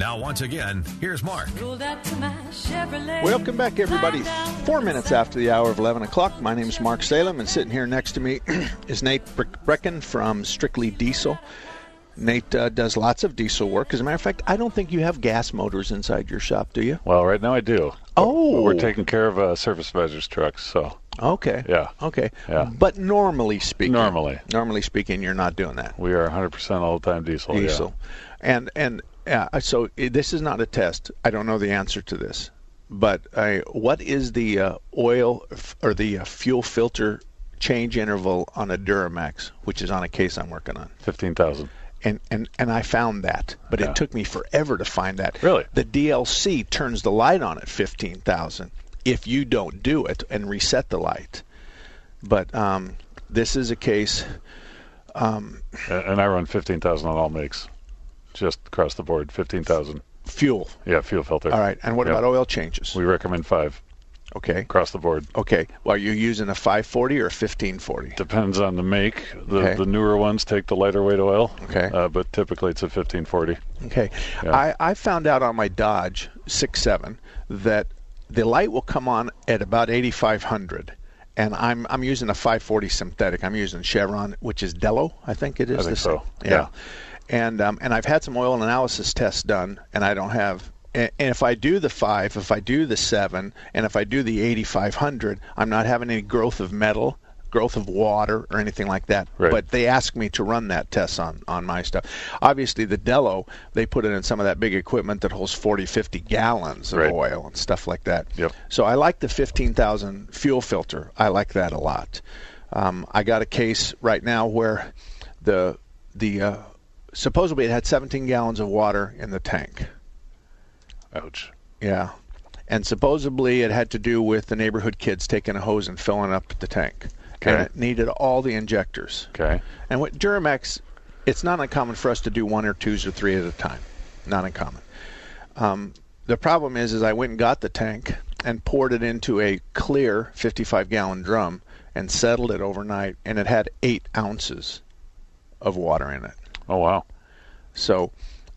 Now, once again, here's Mark. Welcome back, everybody. Four minutes after the hour of 11 o'clock. My name is Mark Salem, and sitting here next to me is Nate Brecken from Strictly Diesel. Nate uh, does lots of diesel work. As a matter of fact, I don't think you have gas motors inside your shop, do you? Well, right now I do. Oh. We're taking care of uh, service measures trucks, so. Okay. Yeah. Okay. Yeah. But normally speaking, Normally. normally speaking, you're not doing that. We are 100% all the time diesel. yeah. diesel. And and yeah, so this is not a test. I don't know the answer to this, but I, what is the uh, oil f- or the uh, fuel filter change interval on a Duramax, which is on a case I'm working on? 15,000. And and and I found that, but Yeah. it took me forever to find that. Really? The DLC turns the light on at 15,000 if you don't do it and reset the light. But um, this is a case. Um, And and I run 15,000 on all makes. Just across the board, 15,000. fuel. Yeah, fuel filter. All right. And what Yep. about oil changes? We recommend five Okay. across the board. Okay. Well, are you using a 540 or a 1540? Depends on the make. The, Okay. the newer ones take the lighter weight oil. Okay. Uh, but typically it's a 1540. Okay. Yeah. I, I found out on my Dodge 6.7 that the light will come on at about 8500 and I'm I'm using a 540 synthetic. I'm using Chevron, which is Delo, I think it is. I think so, same. yeah. And um, and I've had some oil analysis tests done, and I don't have. And if I do the five, if I do the seven, and if I do the 8500, I'm not having any growth of metal, growth of water, or anything like that. Right. But they asked me to run that test on on my stuff. Obviously, the Delo, they put it in some of that big equipment that holds 40, 50 gallons of Right. oil and stuff like that. Yep. So I like the 15,000 fuel filter. I like that a lot. Um, I got a case right now where the the uh, supposedly it had 17 gallons of water in the tank. Ouch. Yeah. And supposedly it had to do with the neighborhood kids taking a hose and filling up the tank. And it needed all the injectors. Okay. And with Duramax, it's not uncommon for us to do one or twos or three at a time. Not uncommon. Um, the problem is, is I went and got the tank and poured it into a clear 55 gallon drum and settled it overnight, and it had eight ounces of water in it. Oh, wow. So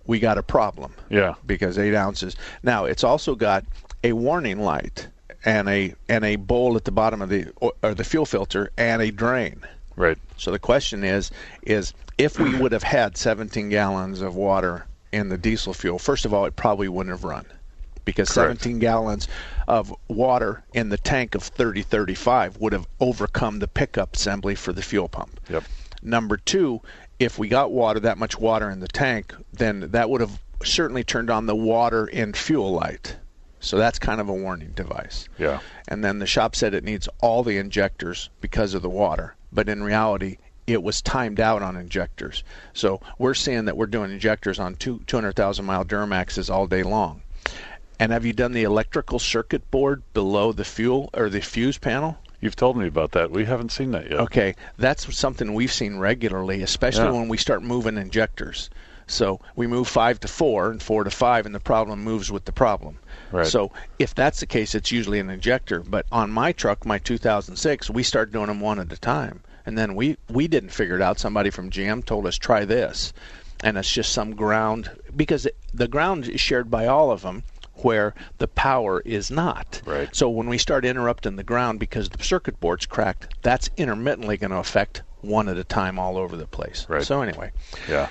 we got a problem Yeah. because eight ounces. Now it's also got a warning light and a and a bowl at the bottom of the or the fuel filter and a drain. Right. So the question is is if we would have had 17 gallons of water in the diesel fuel, first of all, it probably wouldn't have run because Correct. 17 gallons of water in the tank of 3035 would have overcome the pickup assembly for the fuel pump. Yep. Number two, if we got water, that much water in the tank, then that would have certainly turned on the water in fuel light. So that's kind of a warning device. Yeah. And then the shop said it needs all the injectors because of the water. But in reality, it was timed out on injectors. So we're seeing that we're doing injectors on two, 200,000 mile Duramaxes all day long. And have you done the electrical circuit board below the fuel or the fuse panel? You've told me about that. We haven't seen that yet. Okay, that's something we've seen regularly, especially Yeah. when we start moving injectors. So we move five to four and four to five, and the problem moves with the problem. Right. So if that's the case, it's usually an injector. But on my truck, my 2006, we start doing them one at a time, and then we we didn't figure it out. Somebody from GM told us try this, and it's just some ground because the ground is shared by all of them where the power is not. Right. So when we start interrupting the ground because the circuit board's cracked, that's intermittently going to affect one at a time all over the place. Right. So anyway, Yeah.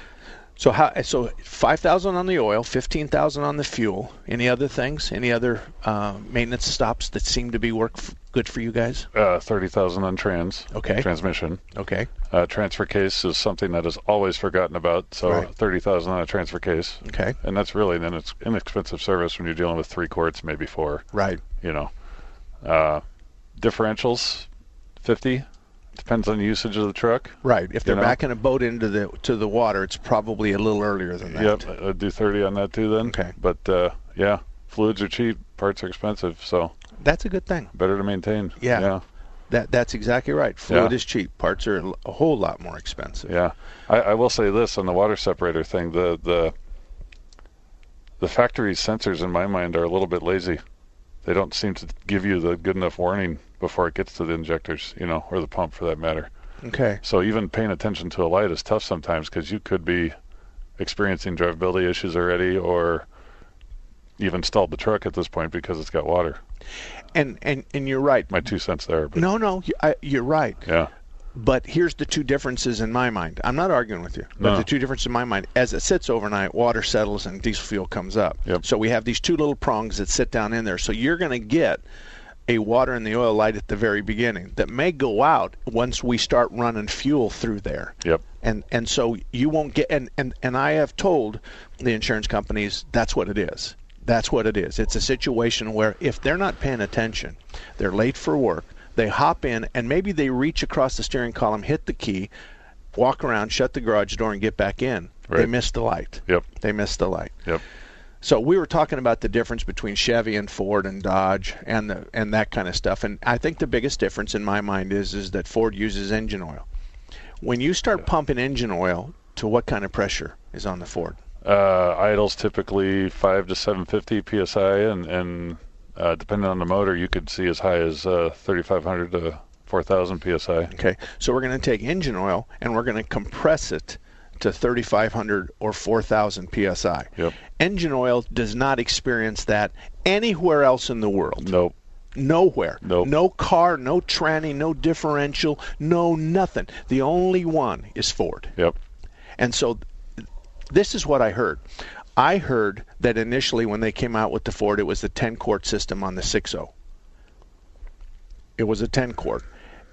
so how so 5000 on the oil, 15,000 on the fuel. Any other things? Any other uh, maintenance stops that seem to be work good for you guys? Uh, Thirty thousand on trans. Okay. Transmission. Okay. Uh, transfer case is something that is always forgotten about. So Right. thirty thousand on a transfer case. Okay. And that's really then it's inexpensive service when you're dealing with three quarts, maybe four. Right. You know, uh, differentials, fifty. Depends on the usage of the truck. Right. If they're know? backing a boat into the to the water, it's probably a little earlier than that. Yep, I'd do thirty on that too then. Okay. But uh, yeah, fluids are cheap, parts are expensive, so That's a good thing. better to maintain. Yeah. Yeah. That that's exactly right. Fluid Yeah. is cheap. Parts are a whole lot more expensive. Yeah, I, I will say this on the water separator thing: the the the factory sensors, in my mind, are a little bit lazy. They don't seem to give you the good enough warning before it gets to the injectors, you know, or the pump for that matter. Okay. So even paying attention to a light is tough sometimes because you could be experiencing drivability issues already, or even stalled the truck at this point because it's got water. And and and you're right. My two cents there. But No, no, you- I, you're right. Yeah. But here's the two differences in my mind. I'm not arguing with you, but No. the two differences in my mind: as it sits overnight, water settles and diesel fuel comes up. Yep. So we have these two little prongs that sit down in there. So you're going to get a water and the oil light at the very beginning that may go out once we start running fuel through there. Yep. And and so you won't get and and and I have told the insurance companies that's what it is. That's what it is. It's a situation where if they're not paying attention, they're late for work, they hop in and maybe they reach across the steering column, hit the key, walk around, shut the garage door and get back in. They Right. missed the light. Yep. They missed the light. Yep. So we were talking about the difference between Chevy and Ford and Dodge and the and that kind of stuff. And I think the biggest difference in my mind is is that Ford uses engine oil. When you start pumping engine oil, to what kind of pressure is on the Ford? Uh, idles typically five to seven fifty psi, and and uh, depending on the motor, you could see as high as uh, thirty five hundred to four thousand psi. Okay, so we're going to take engine oil and we're going to compress it to 3,500 or 4,000 psi. Yep. Engine oil does not experience that anywhere else in the world. Nope. Nowhere. Nope. No car, no tranny, no differential, no nothing. The only one is Ford. Yep. And so this is what I heard. I heard that initially when they came out with the Ford, it was the 10 quart system on the 6.0. It was a 10 quart.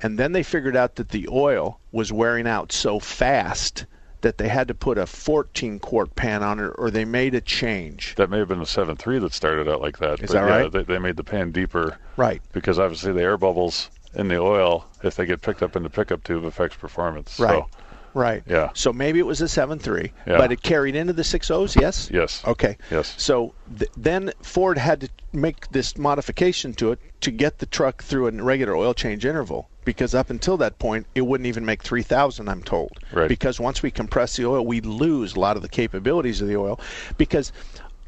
And then they figured out that the oil was wearing out so fast that they had to put a 14 quart pan on it or they made a change. That may have been the seven three that started out like that. Is but that yeah, right? They, they made the pan deeper Right. because obviously the air bubbles in the oil, if they get picked up in the pickup tube, affects performance. Right. So, Right. Yeah. So maybe it was a 7.3, Yeah. but it carried into the 6.0s, yes? yes. Okay. Yes. So th- then Ford had to make this modification to it to get the truck through a regular oil change interval because up until that point it wouldn't even make 3000 I'm told. Right. Because once we compress the oil we lose a lot of the capabilities of the oil because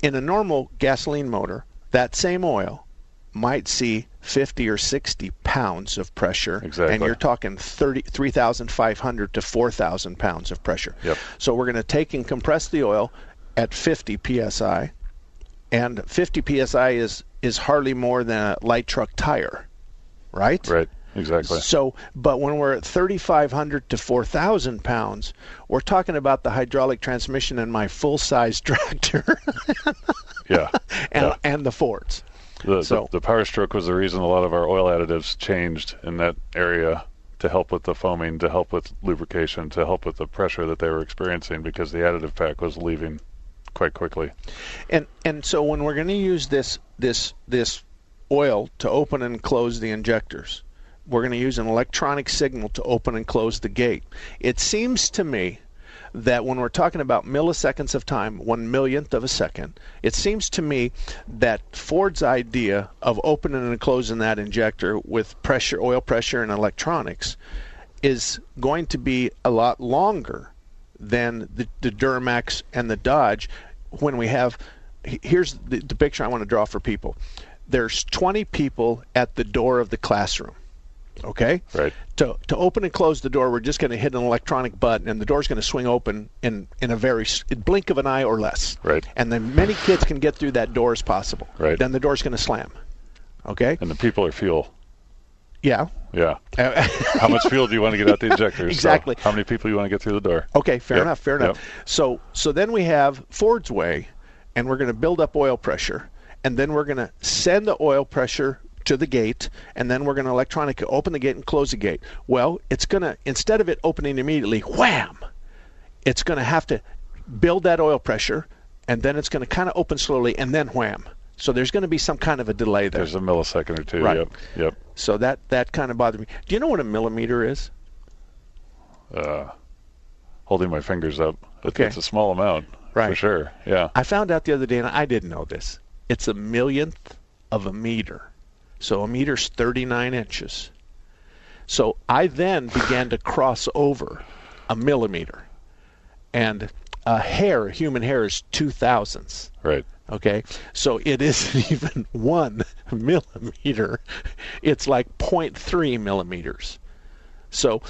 in a normal gasoline motor that same oil might see 50 or 60 pounds of pressure and you're talking 30 3,500 to 4,000 pounds of pressure. Yep. So we're going to take and compress the oil at 50 psi, and 50 psi is is hardly more than a light truck tire, right? Right. Exactly. So, but when we're at 3,500 to 4,000 pounds, we're talking about the hydraulic transmission in my full-size tractor yeah. and, yeah. and the Fords. The, So- the the power stroke was the reason a lot of our oil additives changed in that area to help with the foaming, to help with lubrication, to help with the pressure that they were experiencing because the additive pack was leaving quite quickly. And and so when we're going to use this this this oil to open and close the injectors, we're going to use an electronic signal to open and close the gate. It seems to me that when we're talking about milliseconds of time, one millionth of a second, it seems to me that Ford's idea of opening and closing that injector with pressure, oil pressure, and electronics is going to be a lot longer than the, the Duramax and the Dodge when we have here's the, the picture I want to draw for people. There's 20 people at the door of the classroom. Okay? Right. To to open and close the door, we're just going to hit an electronic button and the door's going to swing open in in a very blink of an eye or less. Right. And then many kids can get through that door as possible. Right. Then the door's going to slam. Okay? And the people are fuel. Yeah. Yeah. How much fuel do you want to get out the injectors? So Exactly. how many people do you want to get through the door? Okay, fair Yep, enough, fair enough. yep. So so then we have Ford's way, and we're going to build up oil pressure, and then we're going to send the oil pressure to the gate, and then we're going to electronically open the gate and close the gate. Well, it's going to instead of it opening immediately, wham, it's going to have to build that oil pressure, and then it's going to kind of open slowly, and then wham. So there's going to be some kind of a delay there. There's a millisecond or two. Right. Yep. Yep. So that that kind of bothered me. Do you know what a millimeter is? Uh, holding my fingers up. Okay. It's a small amount. Right. For sure. Yeah. I found out the other day, and I didn't know this. It's a millionth of a meter. So a meter's 39 inches. So I then began to cross over a millimeter. And a hair, human hair, is two thousandths. Right. Okay, so it isn't even one millimeter; it's like 0.3 millimeters. So,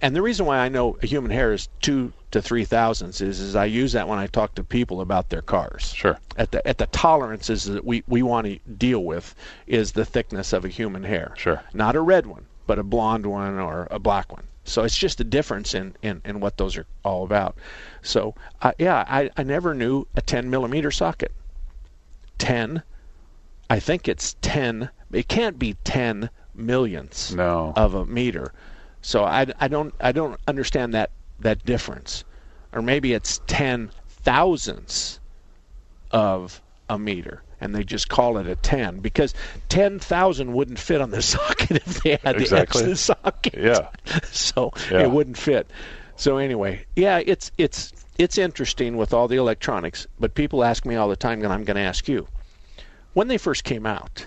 and the reason why I know a human hair is two to three thousandths is, is I use that when I talk to people about their cars. Sure. At the at the tolerances that we we want to deal with is the thickness of a human hair. Sure. Not a red one, but a blonde one or a black one. So it's just a difference in, in, in what those are all about. So uh, yeah, I, I never knew a 10 millimeter socket. 10, I think it's 10. It can't be 10 millionths No. of a meter. So I, I don't I don't understand that that difference, or maybe it's 10 thousandths of a meter. And they just call it a 10 because 10,000 wouldn't fit on the socket if they had Exactly. the extra socket Yeah. so Yeah. it wouldn't fit. So anyway, yeah, it's it's it's interesting with all the electronics, but people ask me all the time, and I'm going to ask you. When they first came out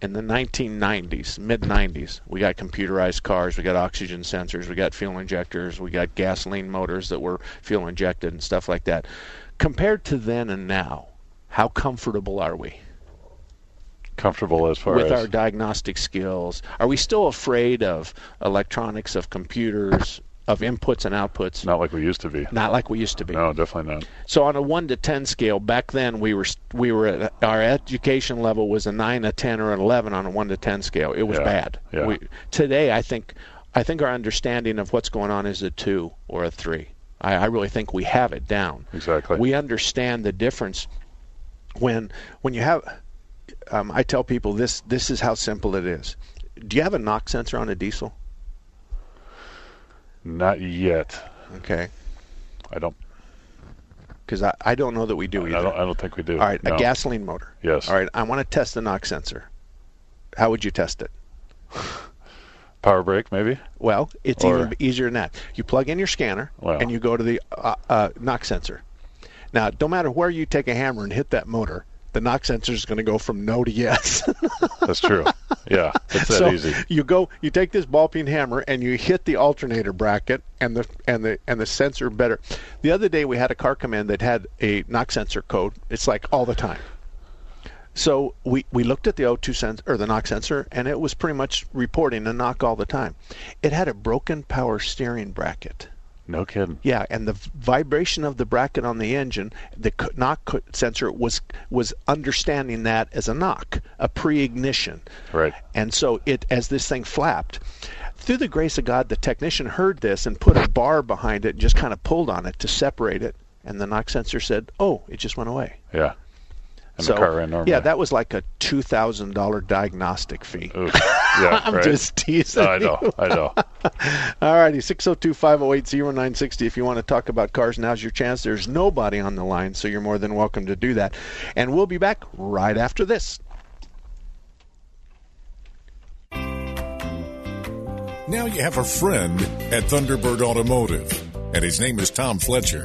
in the 1990s, mid 90s, we got computerized cars, we got oxygen sensors, we got fuel injectors, we got gasoline motors that were fuel injected and stuff like that. Compared to then and now, how comfortable are we? Comfortable as far with as our diagnostic skills? Are we still afraid of electronics, of computers, of inputs and outputs? not like we used to be. Not like we used to be. No, definitely not. So on a one to ten scale, back then we were we were at, our education level was a nine, a ten, or an eleven on a one to ten scale. It was Yeah, bad. yeah. We, today, I think I think our understanding of what's going on is a two or a three. I, I really think we have it down. Exactly. We understand the difference when when you have. Um, I tell people this this is how simple it is. Do you have a knock sensor on a diesel? Not yet. Okay, I don't. because I, I don't know that we do I either. don't. I don't think we do. All right, No. a gasoline motor. Yes. All right, I want to test the knock sensor. How would you test it? Power brake, maybe. Well, it's Or- even easier than that. You plug in your scanner Well. and you go to the uh, uh, knock sensor. Now, no matter where you take a hammer and hit that motor, the knock sensor is going to go from no to yes. That's true. yeah, it's that so easy. you go, you take this ball peen hammer and you hit the alternator bracket and the and the and the sensor better. The other day we had a car come in that had a knock sensor code. It's like all the time. So we, we looked at the O2 sensor or the knock sensor and it was pretty much reporting a knock all the time. It had a broken power steering bracket. No kidding. Yeah, and the vibration of the bracket on the engine, the knock sensor was was understanding that as a knock, a pre-ignition. Right. And so it as this thing flapped, through the grace of God, the technician heard this and put a bar behind it and just kind of pulled on it to separate it. And the knock sensor said, "Oh, it just went away." Yeah. And so the car ran normally. yeah, that was like a two thousand dollar diagnostic fee. Oof. Yeah. I'm right. just teasing. I know. you. I know. All righty, 602-508-0960. If you want to talk about cars, now's your chance. There's nobody on the line, so you're more than welcome to do that. And we'll be back right after this. Now you have a friend at Thunderbird Automotive, and his name is Tom Fletcher.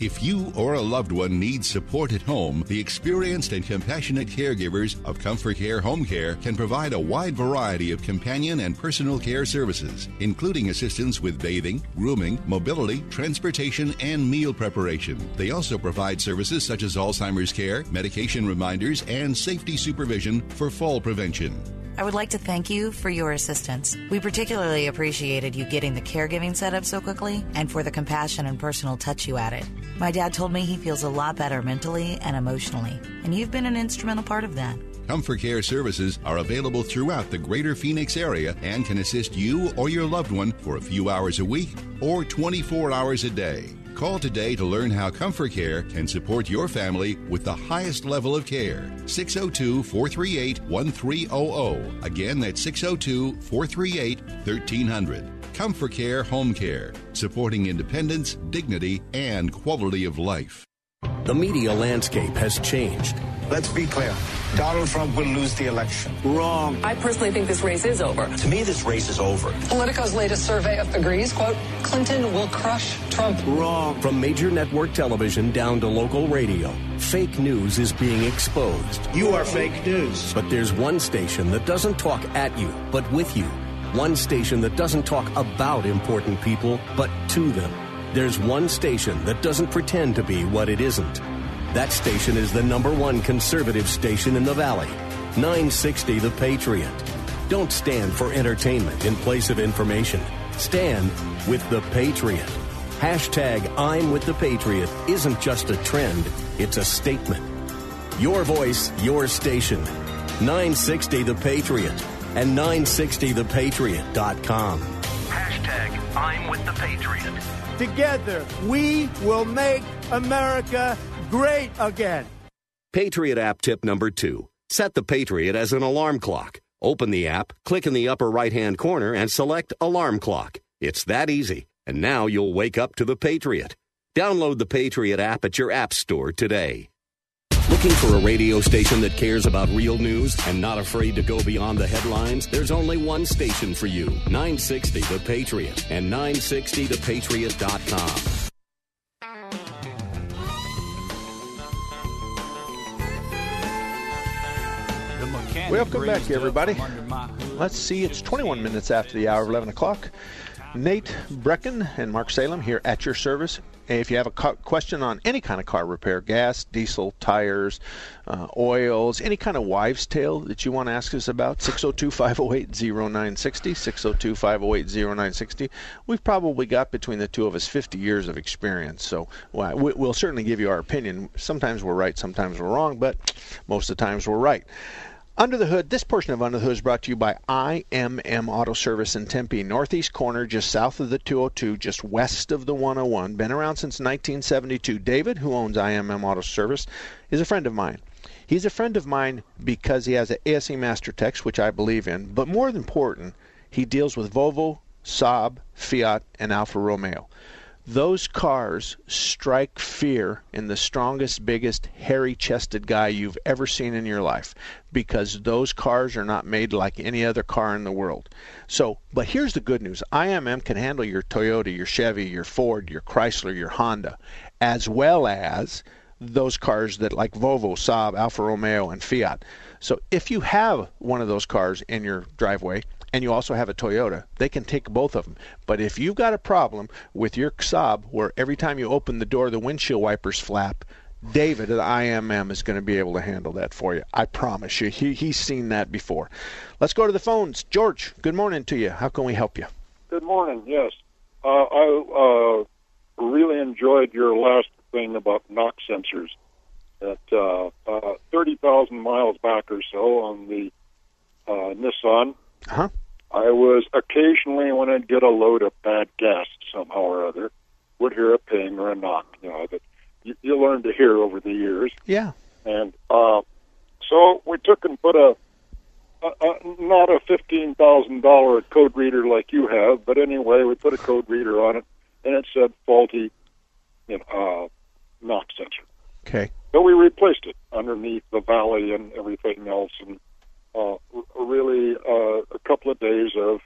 If you or a loved one needs support at home, the experienced and compassionate caregivers of Comfort Care Home Care can provide a wide variety of companion and personal care services, including assistance with bathing, grooming, mobility, transportation, and meal preparation. They also provide services such as Alzheimer's care, medication reminders, and safety supervision for fall prevention. I would like to thank you for your assistance. We particularly appreciated you getting the caregiving set up so quickly and for the compassion and personal touch you added. My dad told me he feels a lot better mentally and emotionally, and you've been an instrumental part of that. Comfort Care services are available throughout the greater Phoenix area and can assist you or your loved one for a few hours a week or 24 hours a day. Call today to learn how Comfort Care can support your family with the highest level of care. 602 438 1300. Again, that's 602 438 1300. Comfort Care Home Care, supporting independence, dignity, and quality of life. The media landscape has changed. Let's be clear. Donald Trump will lose the election. Wrong. I personally think this race is over. To me, this race is over. Politico's latest survey agrees, quote, Clinton will crush Trump. Wrong. From major network television down to local radio, fake news is being exposed. You are fake news. But there's one station that doesn't talk at you, but with you. One station that doesn't talk about important people, but to them. There's one station that doesn't pretend to be what it isn't. That station is the number one conservative station in the Valley. 960 The Patriot. Don't stand for entertainment in place of information. Stand with The Patriot. Hashtag I'm with the Patriot isn't just a trend, it's a statement. Your voice, your station. 960 The Patriot and 960thepatriot.com. Hashtag I'm with the Patriot. Together, we will make America great again. Patriot app tip number two set the Patriot as an alarm clock. Open the app, click in the upper right hand corner, and select Alarm Clock. It's that easy. And now you'll wake up to the Patriot. Download the Patriot app at your App Store today. Looking for a radio station that cares about real news and not afraid to go beyond the headlines? There's only one station for you 960 The Patriot and 960thepatriot.com. Welcome back, everybody. Let's see, it's 21 minutes after the hour of 11 o'clock. Nate Brecken and Mark Salem here at your service. If you have a question on any kind of car repair, gas, diesel, tires, uh, oils, any kind of wives' tale that you want to ask us about, 602 508 0960, 602 508 0960. We've probably got between the two of us 50 years of experience, so we'll certainly give you our opinion. Sometimes we're right, sometimes we're wrong, but most of the times we're right. Under the Hood, this portion of Under the Hood is brought to you by IMM Auto Service in Tempe, northeast corner, just south of the 202, just west of the 101. Been around since 1972. David, who owns IMM Auto Service, is a friend of mine. He's a friend of mine because he has an ASE Master-Tech, which I believe in, but more important, he deals with Volvo, Saab, Fiat, and Alfa Romeo. Those cars strike fear in the strongest, biggest, hairy chested guy you've ever seen in your life because those cars are not made like any other car in the world. So, but here's the good news IMM can handle your Toyota, your Chevy, your Ford, your Chrysler, your Honda, as well as those cars that like Volvo, Saab, Alfa Romeo, and Fiat. So if you have one of those cars in your driveway, and you also have a Toyota, they can take both of them. But if you've got a problem with your Saab where every time you open the door the windshield wipers flap, David at IMM is going to be able to handle that for you. I promise you. He, he's seen that before. Let's go to the phones. George, good morning to you. How can we help you? Good morning. Yes. Uh, I uh, really enjoyed your last thing about knock sensors. At uh, uh 30,000 miles back or so on the uh, Nissan, uh-huh. I was occasionally when I'd get a load of bad gas somehow or other, would hear a ping or a knock. You know that you, you learn to hear over the years. Yeah. And uh, so we took and put a, a, a not a fifteen thousand dollar code reader like you have, but anyway, we put a code reader on it, and it said faulty, you know, uh, knock sensor. Okay. So we replaced it underneath the valley and everything else, and uh, really uh, a couple of days of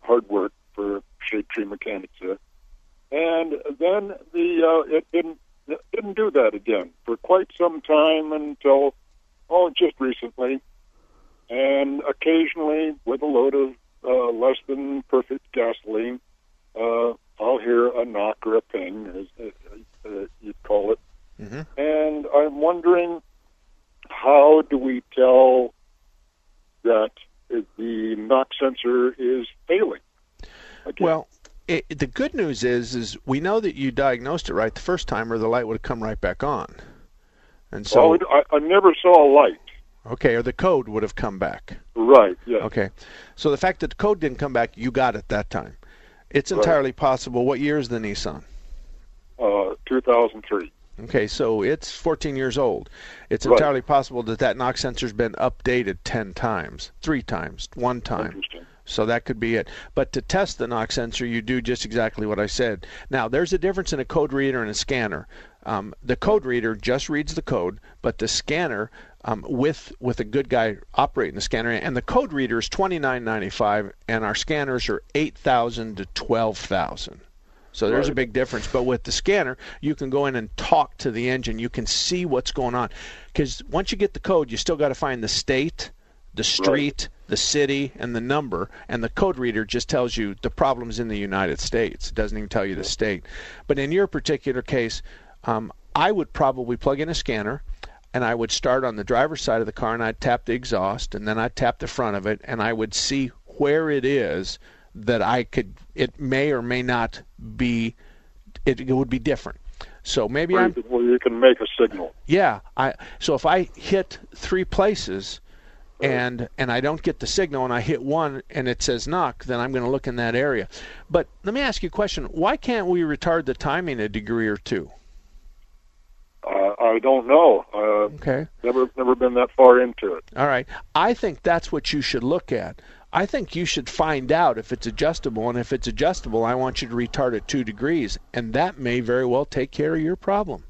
hard work for Shade Tree Mechanics there. And then the uh, it didn't didn't do that again for quite some time until, oh, just recently. And occasionally, with a load of uh, less than perfect gasoline, uh, I'll hear a knock or a ping, as uh, uh, you'd call it. Mm-hmm. And I'm wondering how do we tell that the knock sensor is failing? Again? Well, it, the good news is, is we know that you diagnosed it right the first time, or the light would have come right back on. And so, oh, I, I never saw a light. okay, or the code would have come back. Right. Yeah. Okay, so the fact that the code didn't come back, you got it that time. It's Right. entirely possible. What year is the Nissan? Uh, 2003. Okay, so it's 14 years old. It's Right. entirely possible that that knock sensor's been updated 10 times, three times, one time. So that could be it. But to test the knock sensor, you do just exactly what I said. Now, there's a difference in a code reader and a scanner. Um, the code reader just reads the code, but the scanner, um, with with a good guy operating the scanner, and the code reader is 29.95, and our scanners are 8,000 to 12,000. So there's a big difference. But with the scanner, you can go in and talk to the engine. You can see what's going on. Because once you get the code, you still got to find the state, the street, the city, and the number. And the code reader just tells you the problem's in the United States. It doesn't even tell you the state. But in your particular case, um, I would probably plug in a scanner. And I would start on the driver's side of the car and I'd tap the exhaust and then I'd tap the front of it and I would see where it is that I could, it may or may not be, it, it would be different. So maybe you, can, you can make a signal. yeah. I so if I hit three places, and and I don't get the signal, and I hit one and it says knock, then I'm going to look in that area. But let me ask you a question: Why can't we retard the timing a degree or two? Uh, I don't know. Uh, Okay. Never, never been that far into it. All right. I think that's what you should look at. I think you should find out if it's adjustable, and if it's adjustable, I want you to retard it two degrees, and that may very well take care of your problem.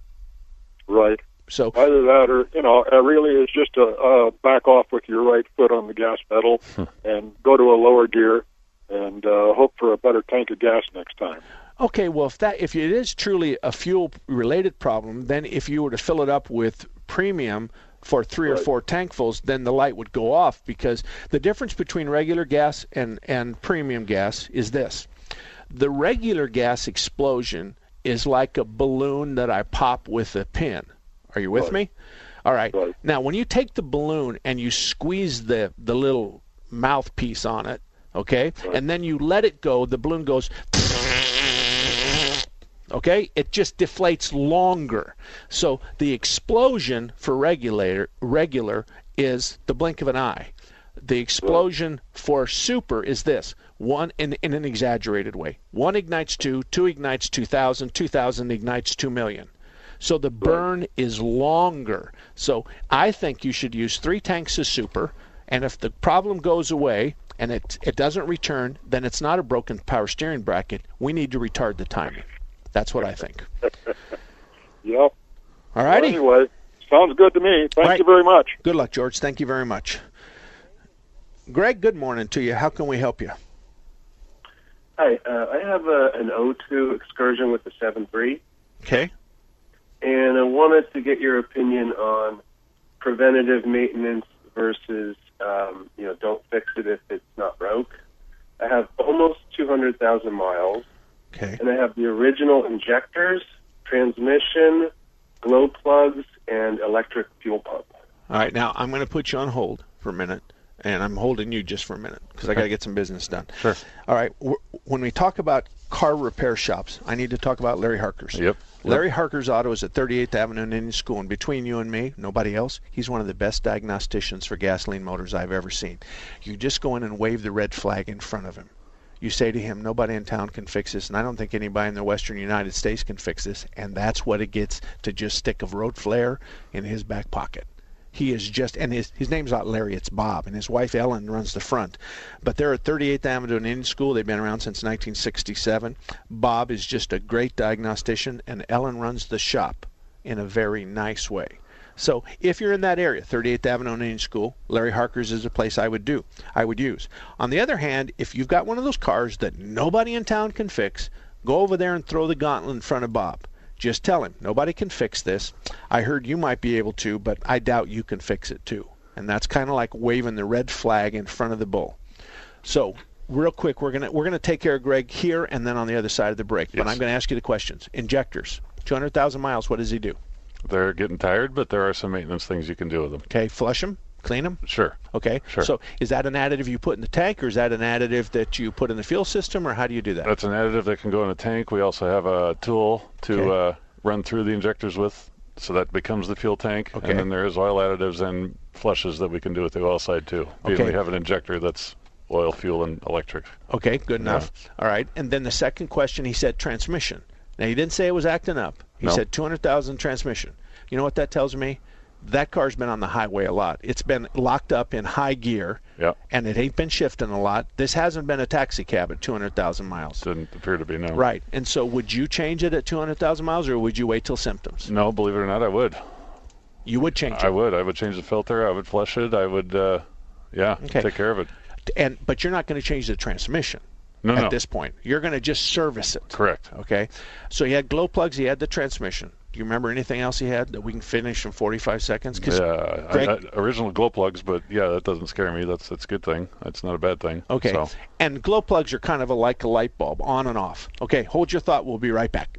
Right. So either that, or you know, it really, is just a uh, back off with your right foot on the gas pedal and go to a lower gear and uh, hope for a better tank of gas next time. Okay, well, if that if it is truly a fuel related problem, then if you were to fill it up with premium for three or four tankfuls, then the light would go off because the difference between regular gas and and premium gas is this: the regular gas explosion is like a balloon that I pop with a pin. Are you with me? All right. Now, when you take the balloon and you squeeze the the little mouthpiece on it, okay, and then you let it go, the balloon goes okay? It just deflates longer. So the explosion for regulator regular is the blink of an eye. The explosion for super is this. One in, in an exaggerated way. One ignites two two ignites 2000 2000 ignites 2 million. So the burn is longer. So i think you should use three tanks of super and if the problem goes away and it, it doesn't return then it's not a broken power steering bracket. We need to retard the timing that's what I think. Yep. All righty. Anyway, sounds good to me. Thank Right. you very much. Good luck, George. Thank you very much. Greg, good morning to you. How can we help you? Hi, uh, I have a, an O2 excursion with the 7.3, Okay. and I wanted to get your opinion on preventative maintenance versus, um, you know, don't fix it if it's not broke. I have almost 200,000 miles, Okay. and I have the original injectors, transmission, glow plugs, and electric fuel pump. All right. Now I'm going to put you on hold for a minute, and I'm holding you just for a minute because I got to get some business done. Sure. All right. When we talk about car repair shops, I need to talk about Larry Harker's. Yep. Larry Harker's Auto is at 38th Avenue and Indian School, and between you and me, nobody else, he's one of the best diagnosticians for gasoline motors I've ever seen. You just go in and wave the red flag in front of him. You say to him, nobody in town can fix this, and I don't think anybody in the western United States can fix this, and that's what it gets to just stick a road flare in his back pocket. He is just, and his, his name's not Larry, it's Bob, and his wife Ellen runs the front. But they're at 38th Avenue and Indian School. They've been around since 1967. Bob is just a great diagnostician, and Ellen runs the shop in a very nice way. So if you're in that area, 38th Avenue and Indian School, Larry Harker's is a place I would do. I would use. On the other hand, if you've got one of those cars that nobody in town can fix, go over there and throw the gauntlet in front of Bob. Just tell him nobody can fix this. I heard you might be able to, but I doubt you can fix it too. And that's kind of like waving the red flag in front of the bull. So real quick, we're gonna we're gonna take care of Greg here and then on the other side of the break. But I'm gonna ask you the questions. Injectors, 200,000 miles. What does he do? They're getting tired, but there are some maintenance things you can do with them. Okay, flush them, clean them. Sure. Okay. Sure. So is that an additive you put in the tank, or is that an additive that you put in the fuel system, or how do you do that? That's an additive that can go in a tank. We also have a tool to Okay. uh, run through the injectors with, so that becomes the fuel tank. Okay. And then there is oil additives and flushes that we can do with the oil side too. Okay. we have an injector that's oil, fuel, and electric. Okay, good enough. All right. And then the second question, he said transmission. Now he didn't say it was acting up. He No. said 200,000 transmission. You know what that tells me? That car's been on the highway a lot. It's been locked up in high gear, Yeah. and it ain't been shifting a lot. This hasn't been a taxi cab at 200,000 miles. Didn't appear to be no. Right. And so would you change it at 200,000 miles, or would you wait till symptoms? No, believe it or not, I would. You would change it. I would. I would change the filter. I would flush it. I would, uh, yeah, Okay. take care of it. And but you're not going to change the transmission. No, at no. this point. You're going to just service it. Correct. Okay. So he had glow plugs. He had the transmission. Do you remember anything else he had that we can finish in 45 seconds? 'Cause Yeah, I- I- original glow plugs, but yeah, that doesn't scare me. That's that's a good thing. That's not a bad thing. okay. So, And glow plugs are kind of a, like a light bulb, on and off. Okay. Hold your thought. We'll be right back.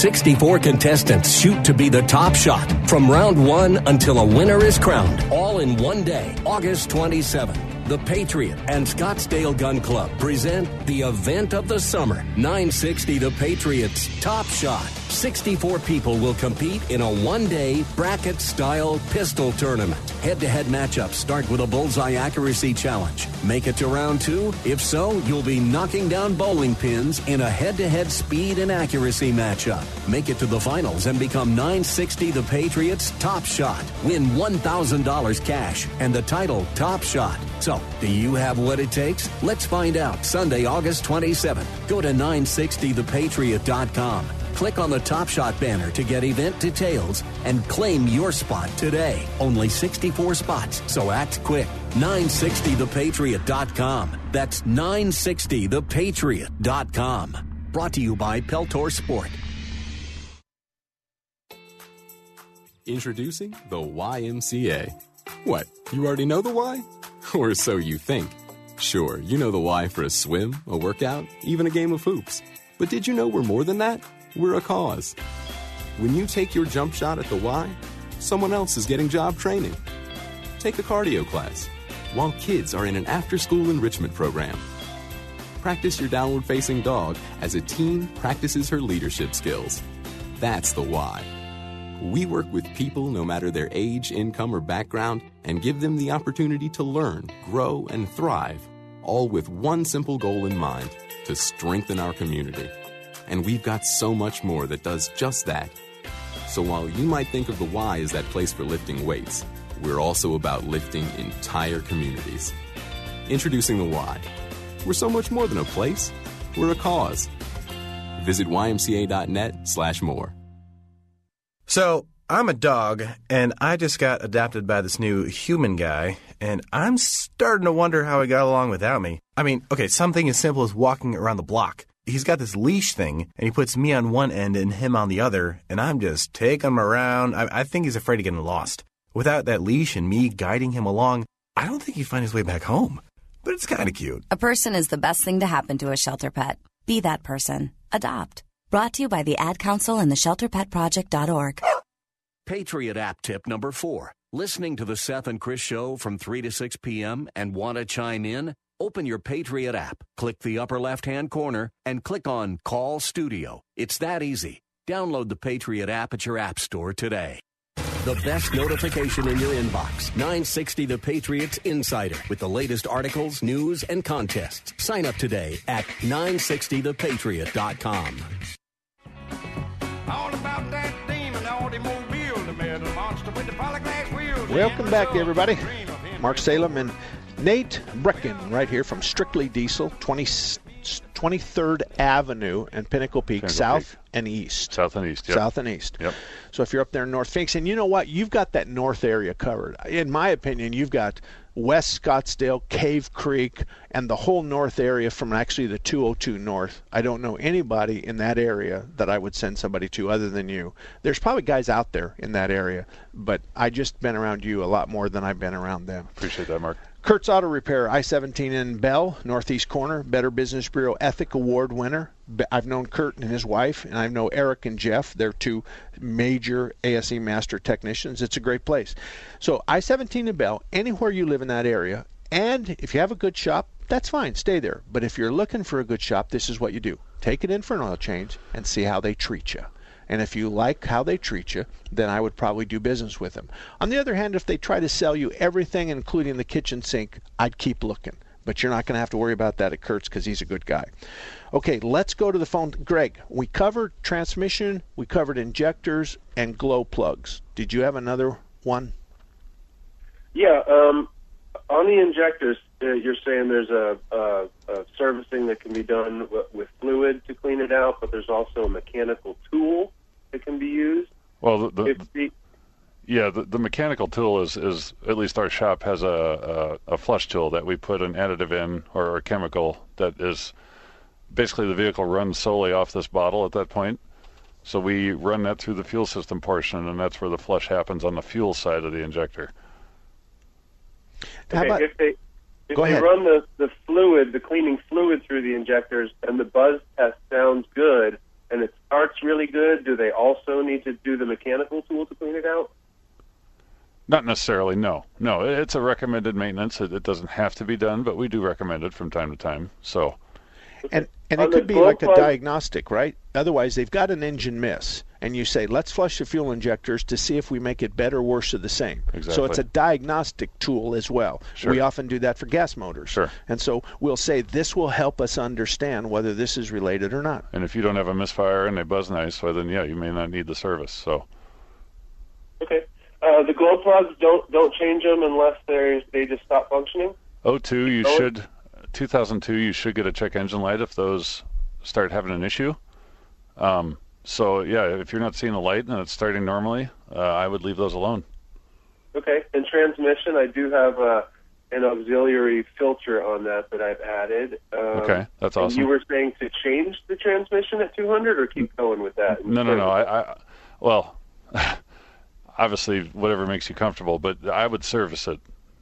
64 contestants shoot to be the top shot from round one until a winner is crowned, all in one day, August 27th. The Patriot and Scottsdale Gun Club present the event of the summer 960 The Patriots Top Shot. 64 people will compete in a one day bracket style pistol tournament. Head to head matchups start with a bullseye accuracy challenge. Make it to round two? If so, you'll be knocking down bowling pins in a head to head speed and accuracy matchup. Make it to the finals and become 960 The Patriots Top Shot. Win $1,000 cash and the title Top Shot. So, do you have what it takes? Let's find out Sunday, August 27th. Go to 960thepatriot.com. Click on the Top Shot banner to get event details and claim your spot today. Only 64 spots, so act quick. 960thepatriot.com. That's 960thepatriot.com. Brought to you by Peltor Sport. Introducing the YMCA. What, you already know the why? Or so you think. Sure, you know the why for a swim, a workout, even a game of hoops. But did you know we're more than that? We're a cause. When you take your jump shot at the Y, someone else is getting job training. Take a cardio class while kids are in an after school enrichment program. Practice your downward facing dog as a teen practices her leadership skills. That's the why. We work with people no matter their age, income, or background and give them the opportunity to learn, grow, and thrive, all with one simple goal in mind to strengthen our community. And we've got so much more that does just that. So while you might think of the Y as that place for lifting weights, we're also about lifting entire communities. Introducing the Y. We're so much more than a place, we're a cause. Visit ymca.net slash more. So, I'm a dog, and I just got adopted by this new human guy, and I'm starting to wonder how he got along without me. I mean, okay, something as simple as walking around the block. He's got this leash thing, and he puts me on one end and him on the other, and I'm just taking him around. I, I think he's afraid of getting lost. Without that leash and me guiding him along, I don't think he'd find his way back home. But it's kind of cute. A person is the best thing to happen to a shelter pet. Be that person. Adopt. Brought to you by the Ad Council and the ShelterPetProject.org. Patriot app tip number four. Listening to the Seth and Chris show from 3 to 6 p.m. and want to chime in? Open your Patriot app, click the upper left hand corner, and click on Call Studio. It's that easy. Download the Patriot app at your app store today. The best notification in your inbox 960 The Patriots Insider with the latest articles, news, and contests. Sign up today at 960thepatriot.com. All about that demon automobile, the metal monster with the polyglass wheels. Welcome back, everybody. Mark Salem and Nate Brecken right here from Strictly Diesel, 20, 23rd Avenue and Pinnacle Peak, Pinnacle south Peak. and east. South and east. Yep. South and east. Yep. So if you're up there in North Phoenix, and you know what, you've got that north area covered. In my opinion, you've got West Scottsdale, Cave Creek, and the whole north area from actually the 202 north. I don't know anybody in that area that I would send somebody to other than you. There's probably guys out there in that area, but I just been around you a lot more than I've been around them. Appreciate that, Mark. Kurt's Auto Repair, I 17 in Bell, Northeast Corner, Better Business Bureau Ethic Award winner. I've known Kurt and his wife, and I know Eric and Jeff. They're two major ASE master technicians. It's a great place. So, I 17 in Bell, anywhere you live in that area, and if you have a good shop, that's fine, stay there. But if you're looking for a good shop, this is what you do take it in for an oil change and see how they treat you. And if you like how they treat you, then I would probably do business with them. On the other hand, if they try to sell you everything, including the kitchen sink, I'd keep looking. But you're not going to have to worry about that at Kurt's because he's a good guy. Okay, let's go to the phone. Greg, we covered transmission, we covered injectors, and glow plugs. Did you have another one? Yeah, um, on the injectors, uh, you're saying there's a, a, a servicing that can be done w- with fluid to clean it out, but there's also a mechanical tool that can be used. Well, the, the, the, Yeah, the, the mechanical tool is, is at least our shop has a, a, a flush tool that we put an additive in or a chemical that is basically the vehicle runs solely off this bottle at that point. So we run that through the fuel system portion, and that's where the flush happens on the fuel side of the injector. Okay, about- if they if Go they ahead. run the, the fluid, the cleaning fluid through the injectors, and the buzz test sounds good, and it starts really good, do they also need to do the mechanical tool to clean it out? Not necessarily, no. No, it's a recommended maintenance. It, it doesn't have to be done, but we do recommend it from time to time. So, And and On it could be glow like a diagnostic, right? Otherwise, they've got an engine miss, and you say, "Let's flush the fuel injectors to see if we make it better, worse, or the same." Exactly. So it's a diagnostic tool as well. Sure. We often do that for gas motors. Sure. And so we'll say this will help us understand whether this is related or not. and if you don't have a misfire and a buzz nice, well, then yeah, you may not need the service. So, Okay. Uh, the glow plugs don't don't change them unless they they just stop functioning. 02, you Oh. should 2002, you should get a check engine light if those start having an issue. Um, so yeah, if you're not seeing the light and it's starting normally, uh, I would leave those alone. Okay. And transmission, I do have uh, an auxiliary filter on that that I've added. Um, Okay, that's awesome. you were saying to change the transmission at 200 or keep going with that? No, no, no. I, I well, obviously whatever makes you comfortable, but I would service it,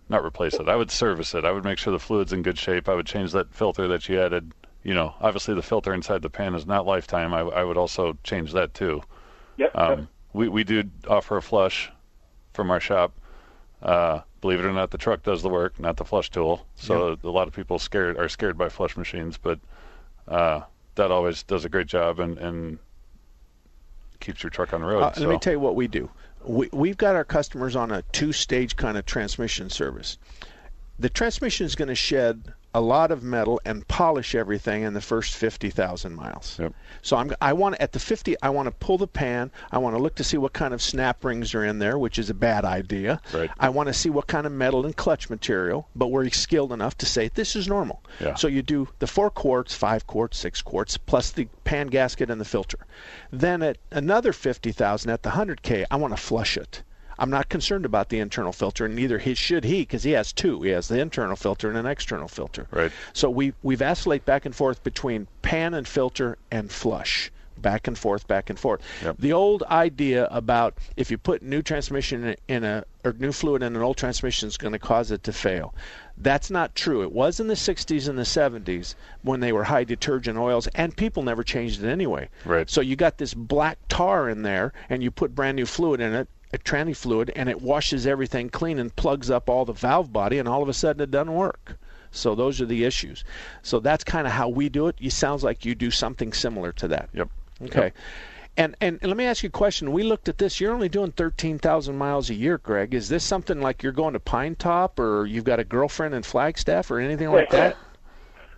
not replace it. I would service it. I would make sure the fluid's in good shape. I would change that filter that you added. You know, obviously the filter inside the pan is not lifetime. I, I would also change that too. Yep. Um, we we do offer a flush from our shop. Uh, believe it or not, the truck does the work, not the flush tool. So a lot of people scared are scared by flush machines, but uh, that always does a great job and, and keeps your truck on the road. Uh, so. Let me tell you what we do. We, we've got our customers on a two-stage kind of transmission service. The transmission is going to shed a lot of metal and polish everything in the first 50,000 miles. Yep. So I'm, I want at the 50, I want to pull the pan. I want to look to see what kind of snap rings are in there, which is a bad idea. Right. I want to see what kind of metal and clutch material, but we're skilled enough to say this is normal. Yeah. So you do the four quarts, five quarts, six quarts, plus the pan gasket and the filter. Then at another 50,000 at the 100K, I want to flush it. I'm not concerned about the internal filter, and neither he should he, because he has two. He has the internal filter and an external filter. Right. So we we vacillate back and forth between pan and filter and flush. back and forth, back and forth. Yep. The old idea about if you put new transmission in a, or new fluid in an old transmission is going to cause it to fail. That's not true. It was in the 60s and the 70s when they were high detergent oils, and people never changed it anyway. Right. So you got this black tar in there, and you put brand new fluid in it, tranny fluid, and it washes everything clean and plugs up all the valve body, and all of a sudden it doesn't work. So those are the issues. So that's kind of how we do it. It sounds like you do something similar to that. Yep. Okay. Yep. And, and and let me ask you a question. We looked at this. You're only doing thirteen thousand miles a year, Greg. Is this something like you're going to Pinetop, or you've got a girlfriend in Flagstaff, or anything like that?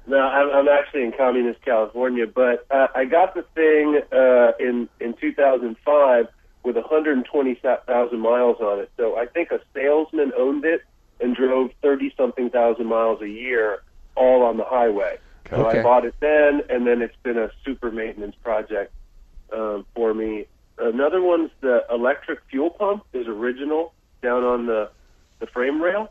No, I'm, I'm actually in communist California, but uh, I got the thing uh, in in 2005 with 120,000 miles on it. So I think a salesman owned it and drove 30 something thousand miles a year, all on the highway. So Okay. I bought it then, and then it's been a super maintenance project um, for me. Another one's the electric fuel pump is original down on the the frame rail.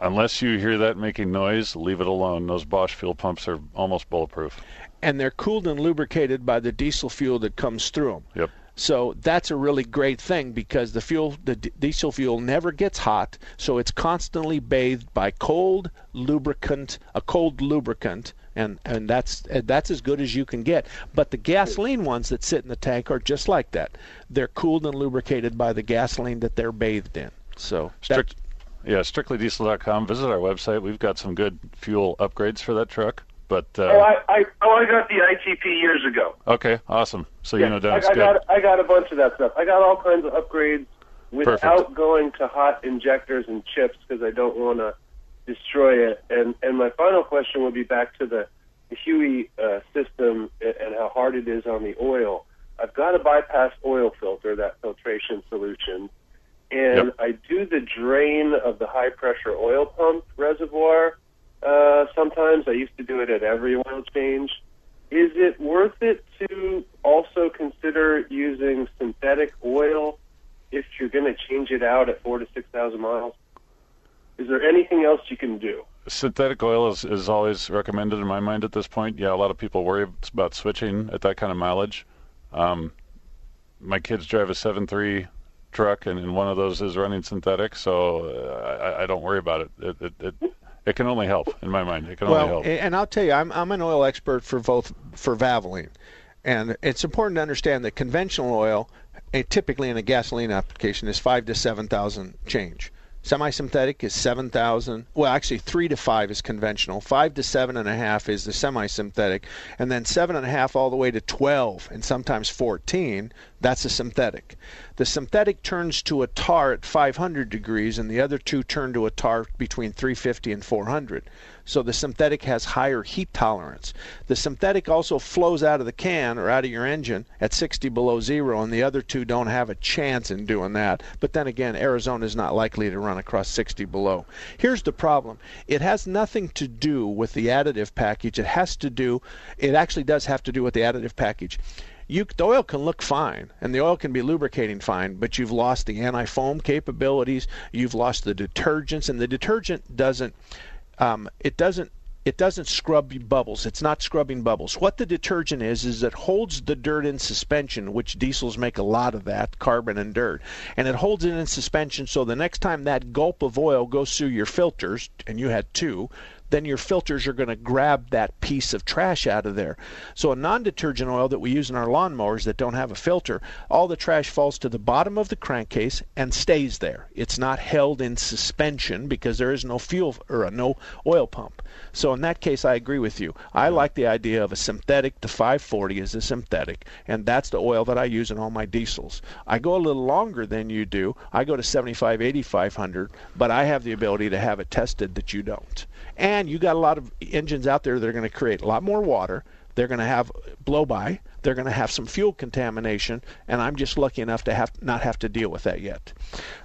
Unless you hear that making noise, leave it alone. Those Bosch fuel pumps are almost bulletproof. And they're cooled and lubricated by the diesel fuel that comes through them. Yep. So that's a really great thing because the fuel, the diesel fuel, never gets hot, so it's constantly bathed by cold lubricant, a cold lubricant, and and that's that's as good as you can get. But the gasoline ones that sit in the tank are just like that. They're cooled and lubricated by the gasoline that they're bathed in. So Strict, yeah, strictlydiesel.com. Visit our website. We've got some good fuel upgrades for that truck. But uh, oh, I, I oh I got the ITP years ago. okay, awesome. So Yeah, you know I, Dennis I good. got I got a bunch of that stuff. I got all kinds of upgrades without Perfect. going to hot injectors and chips because I don't want to destroy it. And and my final question would be back to the, the HEUI uh, system and, and how hard it is on the oil. I've got a bypass oil filter, that filtration solution, and Yep. I do the drain of the high pressure oil pump reservoir. Uh, sometimes I used to do it at every oil change. Is it worth it to also consider using synthetic oil if you're going to change it out at four to six thousand miles? Is there anything else you can do? Synthetic oil is, is always recommended in my mind at this point. Yeah, a lot of people worry about switching at that kind of mileage. Um, my kids drive a 7.3 truck, and, and one of those is running synthetic, so uh, I, I don't worry about it. It, it, it. It can only help, in my mind. It can only help. and I'll tell you, I'm I'm an oil expert for both for Valvoline, and it's important to understand that conventional oil, eh, typically in a gasoline application, is five to seven thousand change. Semi-synthetic is seven thousand. Well, actually, three to five is conventional. Five to seven and a half is the semi-synthetic, and then seven and a half all the way to twelve, and sometimes fourteen. That's a synthetic. The synthetic turns to a tar at 500 degrees, and the other two turn to a tar between 350 and 400. So the synthetic has higher heat tolerance. The synthetic also flows out of the can or out of your engine at 60 below zero, and the other two don't have a chance in doing that. But then again, Arizona is not likely to run across 60 below. Here's the problem it has nothing to do with the additive package. It has to do, it actually does have to do with the additive package you the oil can look fine and the oil can be lubricating fine, but you've lost the anti-foam capabilities, you've lost the detergents, and the detergent doesn't um, it doesn't it doesn't scrub bubbles. It's not scrubbing bubbles. What the detergent is is it holds the dirt in suspension, which diesels make a lot of that, carbon and dirt. And it holds it in suspension so the next time that gulp of oil goes through your filters, and you had two, then your filters are going to grab that piece of trash out of there. So a non-detergent oil that we use in our lawnmowers that don't have a filter, all the trash falls to the bottom of the crankcase and stays there. It's not held in suspension because there is no fuel or uh, no oil pump. So in that case, I agree with you. I like the idea of a synthetic. The 540 is a synthetic, and that's the oil that I use in all my diesels. I go a little longer than you do. I go to 75, 8500, but I have the ability to have it tested that you don't. And you got a lot of engines out there that are going to create a lot more water. They're going to have blow by. They're going to have some fuel contamination, and I'm just lucky enough to have not have to deal with that yet.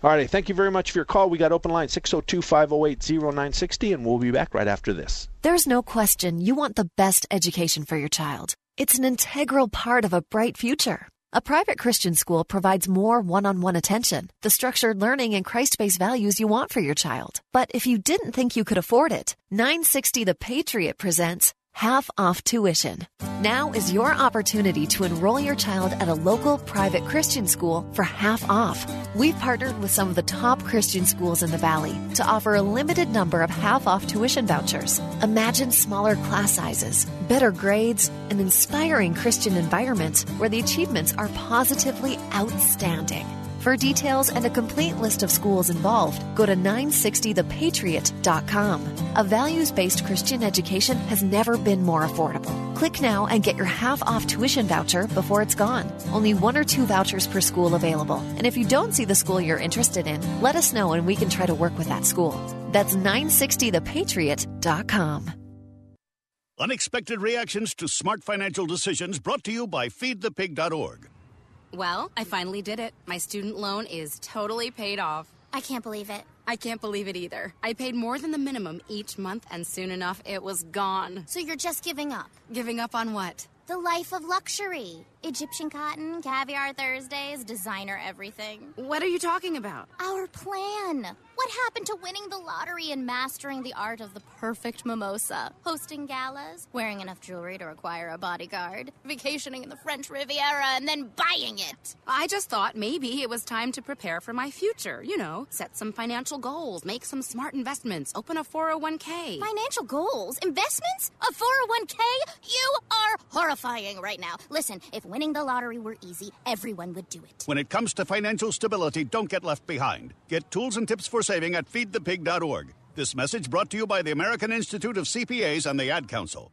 All righty, thank you very much for your call. We got open line 602-508-0960, and we'll be back right after this. There's no question you want the best education for your child. It's an integral part of a bright future. A private Christian school provides more one on one attention, the structured learning and Christ based values you want for your child. But if you didn't think you could afford it, 960 The Patriot presents half off tuition. Now is your opportunity to enroll your child at a local private Christian school for half off. We've partnered with some of the top Christian schools in the Valley to offer a limited number of half off tuition vouchers. Imagine smaller class sizes, better grades, an inspiring Christian environment where the achievements are positively outstanding. For details and a complete list of schools involved, go to 960thepatriot.com. A values based Christian education has never been more affordable. Click now and get your half off tuition voucher before it's gone. Only one or two vouchers per school available. And if you don't see the school you're interested in, let us know and we can try to work with that school. That's 960thepatriot.com. Unexpected reactions to smart financial decisions brought to you by feedthepig.org. Well, I finally did it. My student loan is totally paid off. I can't believe it. I can't believe it either. I paid more than the minimum each month, and soon enough, it was gone. So you're just giving up? Giving up on what? The life of luxury. Egyptian cotton, caviar Thursdays, designer everything. What are you talking about? Our plan. What happened to winning the lottery and mastering the art of the perfect mimosa? Hosting galas, wearing enough jewelry to require a bodyguard, vacationing in the French Riviera, and then buying it. I just thought maybe it was time to prepare for my future. You know, set some financial goals, make some smart investments, open a 401k. Financial goals? Investments? A 401k? You are horrifying right now. Listen, if winning the lottery were easy, everyone would do it. When it comes to financial stability, don't get left behind. Get tools and tips for saving at feedthepig.org. This message brought to you by the American Institute of CPAs and the Ad Council.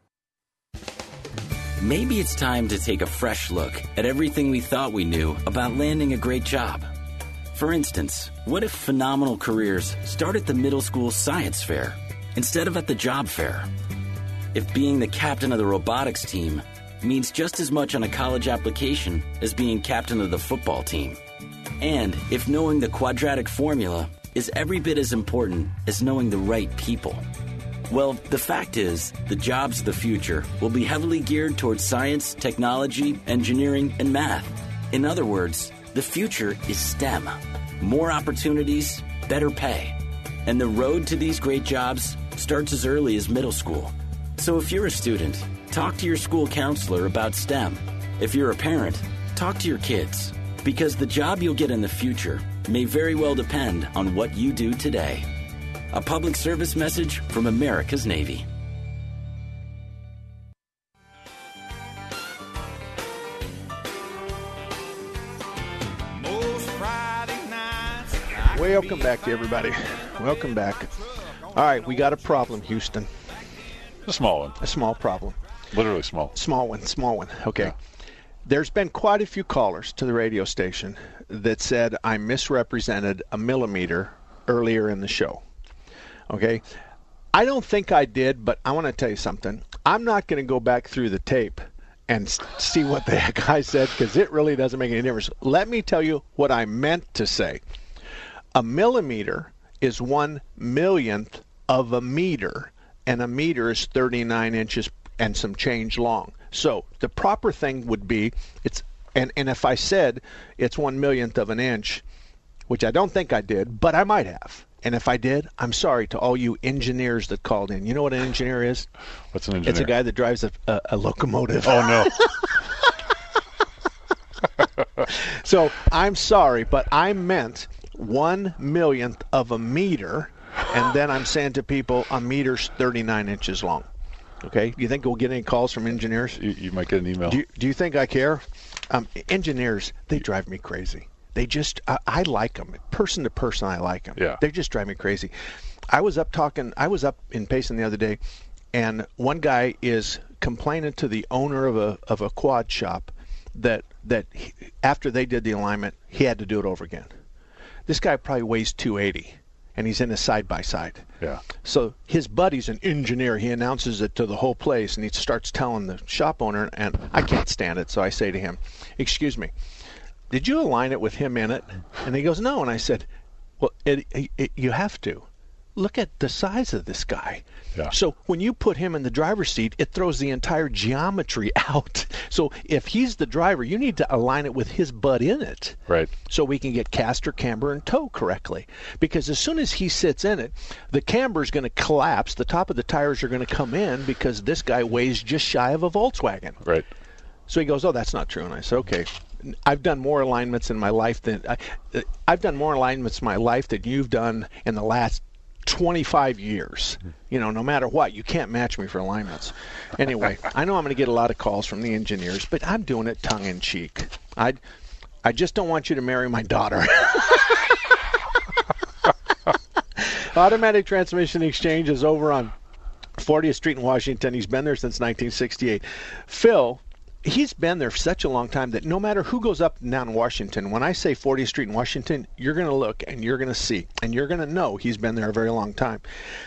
Maybe it's time to take a fresh look at everything we thought we knew about landing a great job. For instance, what if phenomenal careers start at the middle school science fair instead of at the job fair? If being the captain of the robotics team means just as much on a college application as being captain of the football team. And if knowing the quadratic formula is every bit as important as knowing the right people. Well, the fact is, the jobs of the future will be heavily geared towards science, technology, engineering, and math. In other words, the future is STEM. More opportunities, better pay. And the road to these great jobs starts as early as middle school. So if you're a student, talk to your school counselor about STEM. If you're a parent, talk to your kids. Because the job you'll get in the future may very well depend on what you do today. A public service message from America's Navy. Welcome back to everybody. Welcome back. All right, we got a problem, Houston. A small one. A small problem. Literally small. Small one, small one. Okay. Yeah. There's been quite a few callers to the radio station that said I misrepresented a millimeter earlier in the show. Okay. I don't think I did, but I want to tell you something. I'm not going to go back through the tape and see what the heck I said because it really doesn't make any difference. Let me tell you what I meant to say. A millimeter is one millionth of a meter, and a meter is 39 inches and some change long. So the proper thing would be it's and and if I said it's one millionth of an inch, which I don't think I did, but I might have. And if I did, I'm sorry to all you engineers that called in. You know what an engineer is? What's an engineer? It's a guy that drives a, a, a locomotive. Oh no. so I'm sorry, but I meant one millionth of a meter, and then I'm saying to people, a meter's 39 inches long. Okay, you think we'll get any calls from engineers? You, you might get an email. Do you, do you think I care? Um, engineers, they drive me crazy. They just, I, I like them. Person to person, I like them. Yeah. They just drive me crazy. I was up talking, I was up in Payson the other day, and one guy is complaining to the owner of a of a quad shop that that he, after they did the alignment, he had to do it over again. This guy probably weighs 280 and he's in a side by side. Yeah. So his buddy's an engineer. He announces it to the whole place, and he starts telling the shop owner, and I can't stand it. So I say to him, "Excuse me, did you align it with him in it?" And he goes, "No." And I said, "Well, it, it, you have to, look at the size of this guy. Yeah. So when you put him in the driver's seat, it throws the entire geometry out. So if he's the driver, you need to align it with his butt in it. Right. So we can get caster, camber, and toe correctly. Because as soon as he sits in it, the camber is going to collapse. The top of the tires are going to come in because this guy weighs just shy of a Volkswagen. Right. So he goes, "Oh, that's not true." And I said, "Okay, I've done more alignments in my life than I, uh, I've done more alignments in my life than you've done in the last 25 years. You know, no matter what, you can't match me for alignments. Anyway, I know I'm going to get a lot of calls from the engineers, but I'm doing it tongue in cheek. I, I just don't want you to marry my daughter. Automatic Transmission Exchange is over on 40th Street in Washington. He's been there since 1968. Phil he's been there for such a long time that no matter who goes up and down Washington, when I say 40th Street in Washington, you're going to look and you're going to see and you're going to know he's been there a very long time.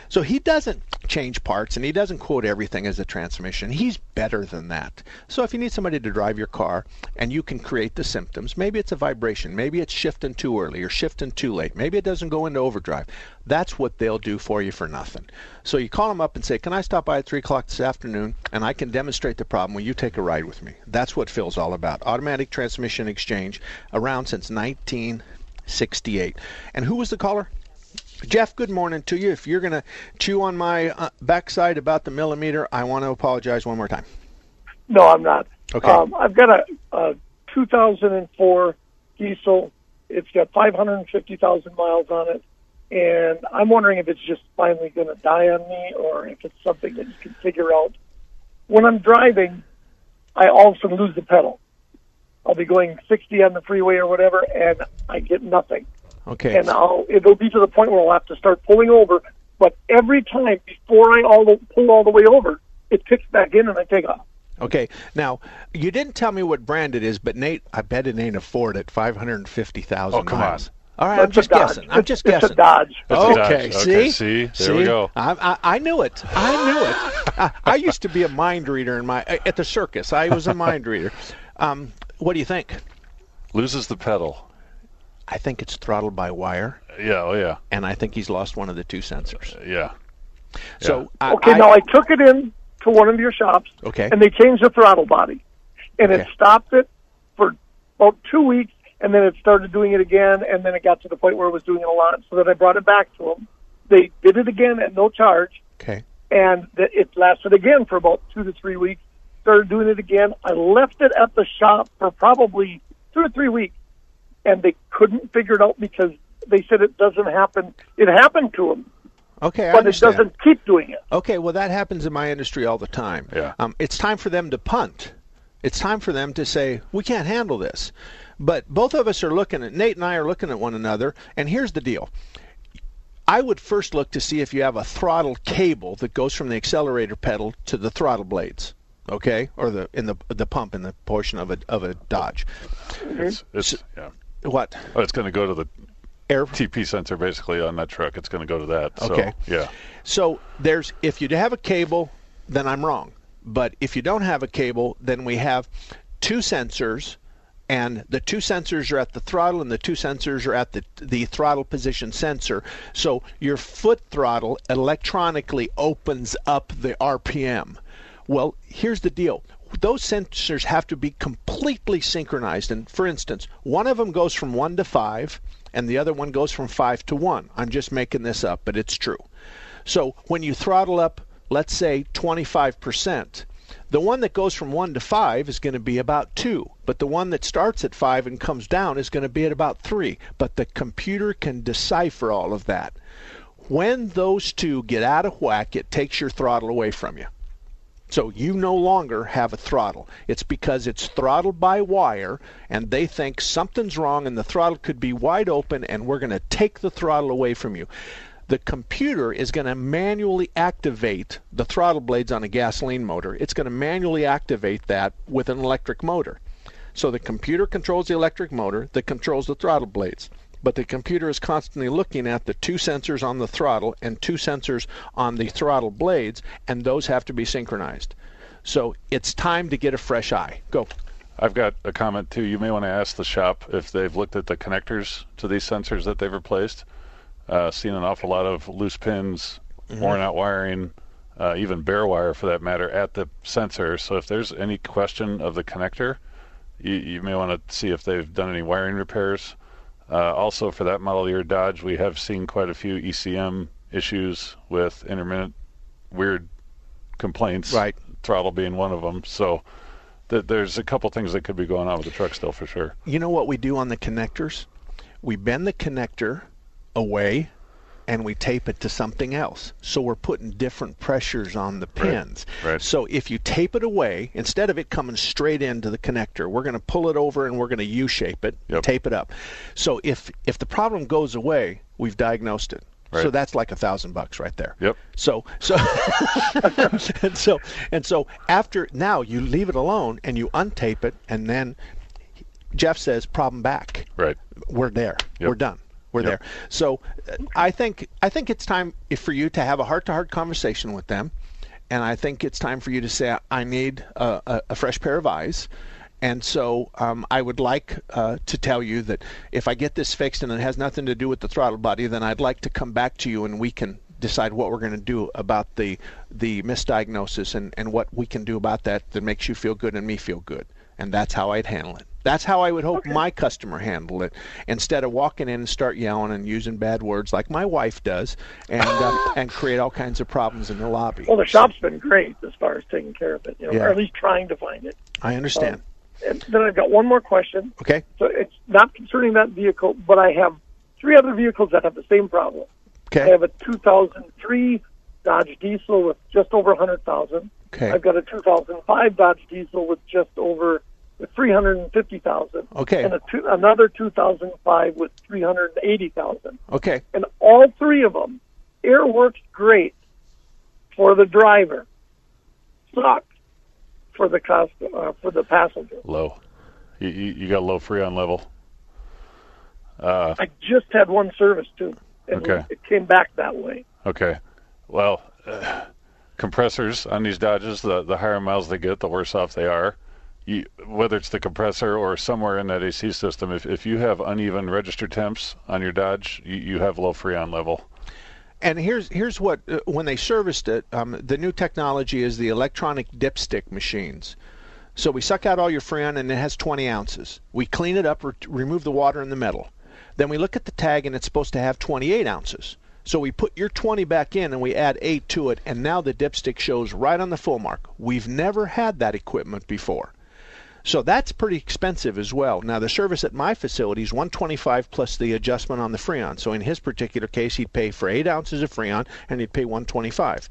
So he doesn't change parts and he doesn't quote everything as a transmission. He's better than that. So if you need somebody to drive your car and you can create the symptoms, maybe it's a vibration, maybe it's shifting too early or shifting too late, maybe it doesn't go into overdrive. That's what they'll do for you for nothing. So you call them up and say, Can I stop by at 3 o'clock this afternoon and I can demonstrate the problem? Will you take a ride with me? That's what Phil's all about. Automatic transmission exchange around since 1968. And who was the caller? Jeff, good morning to you. If you're going to chew on my uh, backside about the millimeter, I want to apologize one more time. No, I'm not. Okay. Um, I've got a, a 2004 diesel. It's got 550,000 miles on it, and I'm wondering if it's just finally going to die on me, or if it's something that you can figure out. When I'm driving, I all of a sudden lose the pedal. I'll be going 60 on the freeway or whatever, and I get nothing. Okay. And I'll it'll be to the point where I'll have to start pulling over. But every time before I all the, pull all the way over, it kicks back in and I take off. Okay. Now, you didn't tell me what brand it is, but Nate, I bet it ain't a Ford at 550,000 Oh, come miles. on. All right, I'm just a Dodge. guessing. I'm just It's a guessing. Dodge. It's okay, Dodge. see, Okay, see? There we go. I, I, I knew it. I knew it. I, I used to be a mind reader in my at the circus. I was a mind reader. Um, what do you think? Loses the pedal. I think it's throttled by wire, Yeah, oh yeah. and I think he's lost one of the two sensors. Yeah. So I, Okay, I, now I took it in to one of your shops, Okay. and they changed the throttle body, and it stopped it for about two weeks, and then it started doing it again, and then it got to the point where it was doing it a lot. So then I brought it back to them. They did it again at no charge, okay. and th- it lasted again for about two to three weeks. Started doing it again. I left it at the shop for probably two to three weeks, and they couldn't figure it out because they said it doesn't happen. It happened to them, Okay, I but it doesn't keep doing it. Okay, well that happens in my industry all the time. Yeah. Um, it's time for them to punt. It's time for them to say we can't handle this. But both of us are looking at Nate and I are looking at one another, and here's the deal. I would first look to see if you have a throttle cable that goes from the accelerator pedal to the throttle blades, okay, or the in the the pump in the portion of a of a Dodge. Mm-hmm. It's, it's yeah. What? Oh, it's going to go to the Air TP sensor basically on that truck. It's going to go to that. So, Okay. Yeah. So there's if you have a cable, then I'm wrong. But if you don't have a cable, then we have two sensors, and the two sensors are at the throttle, and the two sensors are at the the throttle position sensor. So your foot throttle electronically opens up the RPM. Well, here's the deal. Those sensors have to be completely synchronized. And for instance, one of them goes from 1 to 5, and the other one goes from 5 to 1. I'm just making this up, but it's true. So when you throttle up, let's say 25%, the one that goes from 1 to 5 is going to be about 2, but the one that starts at 5 and comes down is going to be at about 3. But the computer can decipher all of that. When those two get out of whack, it takes your throttle away from you. So you no longer have a throttle. It's because it's throttled by wire and they think something's wrong and the throttle could be wide open and we're going to take the throttle away from you. The computer is going to manually activate the throttle blades on a gasoline motor. It's going to manually activate that with an electric motor. So the computer controls the electric motor that controls the throttle blades. But the computer is constantly looking at the two sensors on the throttle and two sensors on the throttle blades, and those have to be synchronized. So it's time to get a fresh eye. Go. I've got a comment too. You may want to ask the shop if they've looked at the connectors to these sensors that they've replaced. Uh, seen an awful lot of loose pins, Mhm. worn out wiring, uh, even bare wire for that matter, at the sensor. So if there's any question of the connector, you, you may want to see if they've done any wiring repairs. Uh, also, for that model year Dodge, we have seen quite a few ECM issues with intermittent weird complaints. Right. Throttle being one of them. So th- there's a couple things that could be going on with the truck still for sure. You know what we do on the connectors? We bend the connector away and we tape it to something else. So we're putting different pressures on the pins. Right. So if you tape it away, instead of it coming straight into the connector, we're going to pull it over and we're going to U-shape it, tape it up. So if if the problem goes away, we've diagnosed it. Right. So that's like a thousand bucks right there. Yep. So so and so and so after now you leave it alone and you untape it and then Jeff says problem back. Right. We're there. Yep. We're done. We're Yep. there. So uh, I think I think it's time for you to have a heart-to-heart conversation with them, and I think it's time for you to say I need a, a, a fresh pair of eyes. And so um, I would like uh, to tell you that if I get this fixed and it has nothing to do with the throttle body, then I'd like to come back to you and we can decide what we're going to do about the the misdiagnosis and, and what we can do about that that makes you feel good and me feel good. And that's how I'd handle it. That's how I would hope my customer handled it, instead of walking in and start yelling and using bad words like my wife does, and uh, and create all kinds of problems in the lobby. Well, the shop's been great as far as taking care of it, you know, Yeah. or at least trying to find it. I understand. Um, and then I've got one more question. Okay. So it's not concerning that vehicle, but I have three other vehicles that have the same problem. Okay. I have a 2003 Dodge Diesel with just over 100,000. Okay. I've got a 2005 Dodge Diesel with just over with 350,000. Okay. And a two, another 2005 with 380,000. Okay. And all three of them, air works great for the driver, sucks for the cost uh, for the passenger. Low. You, you, you got low freon level. Uh, I just had one service too, and Okay. it came back that way. Okay. Well, uh, compressors on these Dodges, the, the higher miles they get, the worse off they are. You, whether it's the compressor or somewhere in that AC system, if, if you have uneven register temps on your Dodge, you, you have low freon level. And here's here's what uh, when they serviced it, um, the new technology is the electronic dipstick machines. So we suck out all your freon and it has 20 ounces. We clean it up, re- remove the water and the metal. Then we look at the tag and it's supposed to have 28 ounces. So we put your 20 back in and we add 8 to it, and now the dipstick shows right on the full mark. We've never had that equipment before. So that's pretty expensive as well. Now the service at my facility is 125 plus the adjustment on the Freon. So in his particular case, he'd pay for eight ounces of Freon and he'd pay 125.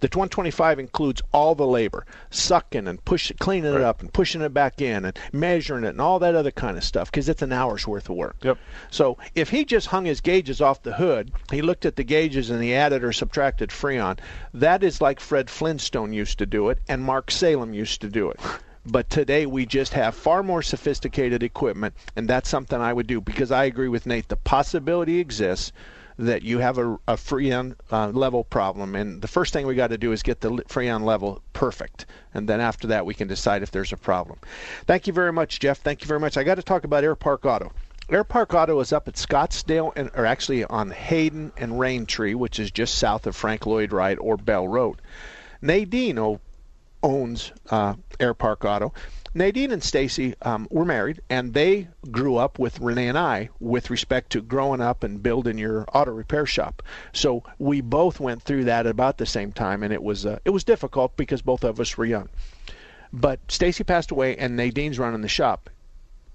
The 125 includes all the labor, sucking and pushing, cleaning it up and pushing it back in and measuring it and all that other kind of stuff because it's an hour's worth of work. Yep. So if he just hung his gauges off the hood, he looked at the gauges and he added or subtracted Freon. That is like Fred Flintstone used to do it and Mark Salem used to do it. But today we just have far more sophisticated equipment, and that's something I would do because I agree with Nate. The possibility exists that you have a, a Freon uh, level problem, and the first thing we got to do is get the Freon level perfect, and then after that we can decide if there's a problem. Thank you very much, Jeff. Thank you very much. I got to talk about Air Park Auto. Air Park Auto is up at Scottsdale, and or actually on Hayden and Raintree, which is just south of Frank Lloyd Wright or Bell Road. Nadine o- owns uh, Air Park Auto. Nadine and Stacy um, were married, and they grew up with Renee and I with respect to growing up and building your auto repair shop. So we both went through that at about the same time, and it was uh, it was difficult because both of us were young. But Stacy passed away, and Nadine's running the shop.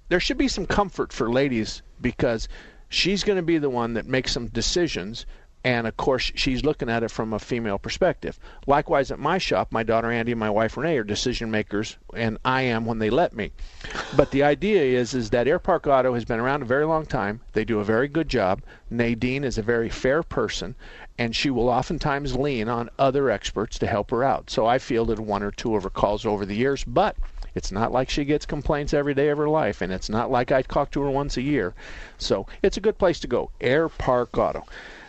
There should be some comfort for ladies because she's going to be the one that makes some decisions and of course she's looking at it from a female perspective. Likewise at my shop, my daughter Andy and my wife Renee are decision makers and I am when they let me. But the idea is is that Air Park Auto has been around a very long time. They do a very good job. Nadine is a very fair person and she will oftentimes lean on other experts to help her out. So I fielded one or two of her calls over the years, but it's not like she gets complaints every day of her life, and it's not like I talk to her once a year. So it's a good place to go. Air Park Auto.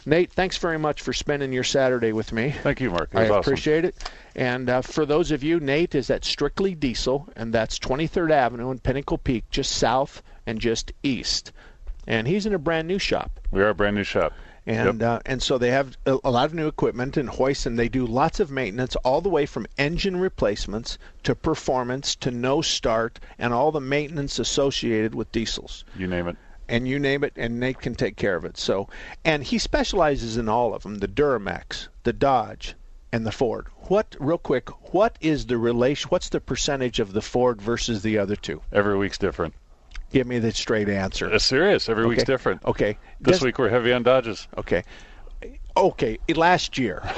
Nate, thanks very much for spending your Saturday with me. Thank you, Mark. I awesome. appreciate it. And uh, for those of you, Nate is at Strictly Diesel, and that's 23rd Avenue in Pinnacle Peak, just south and just east. And he's in a brand new shop. We are a brand new shop. and uh, and so they have a, a, lot of new equipment and hoists, and they do lots of maintenance all the way from engine replacements to performance to no start and all the maintenance associated with diesels. You name it. And you name it, and Nate can take care of it. So, and he specializes in all of them: the Duramax, the Dodge, and the Ford. What, real quick, what is the relation? What's the percentage of the Ford versus the other two? Every week's different. Give me the straight answer. It's serious. Every okay. week's different. Okay. This week we're heavy on Dodges. Okay. Okay. Last year.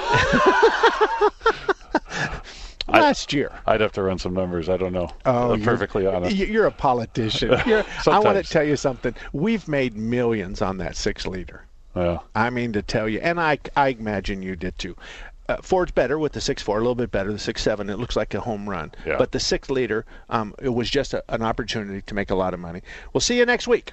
Last year. I'd have to run some numbers. I don't know. Oh, I'm perfectly honest. You're a politician. You're, I want to tell you something. We've made millions on that six liter. Yeah. I mean to tell you, and I, I imagine you did too. Uh, Ford's better with the six four, a little bit better. The six seven, it looks like a home run. Yeah. But the six liter, um, it was just a, an opportunity to make a lot of money. We'll see you next week.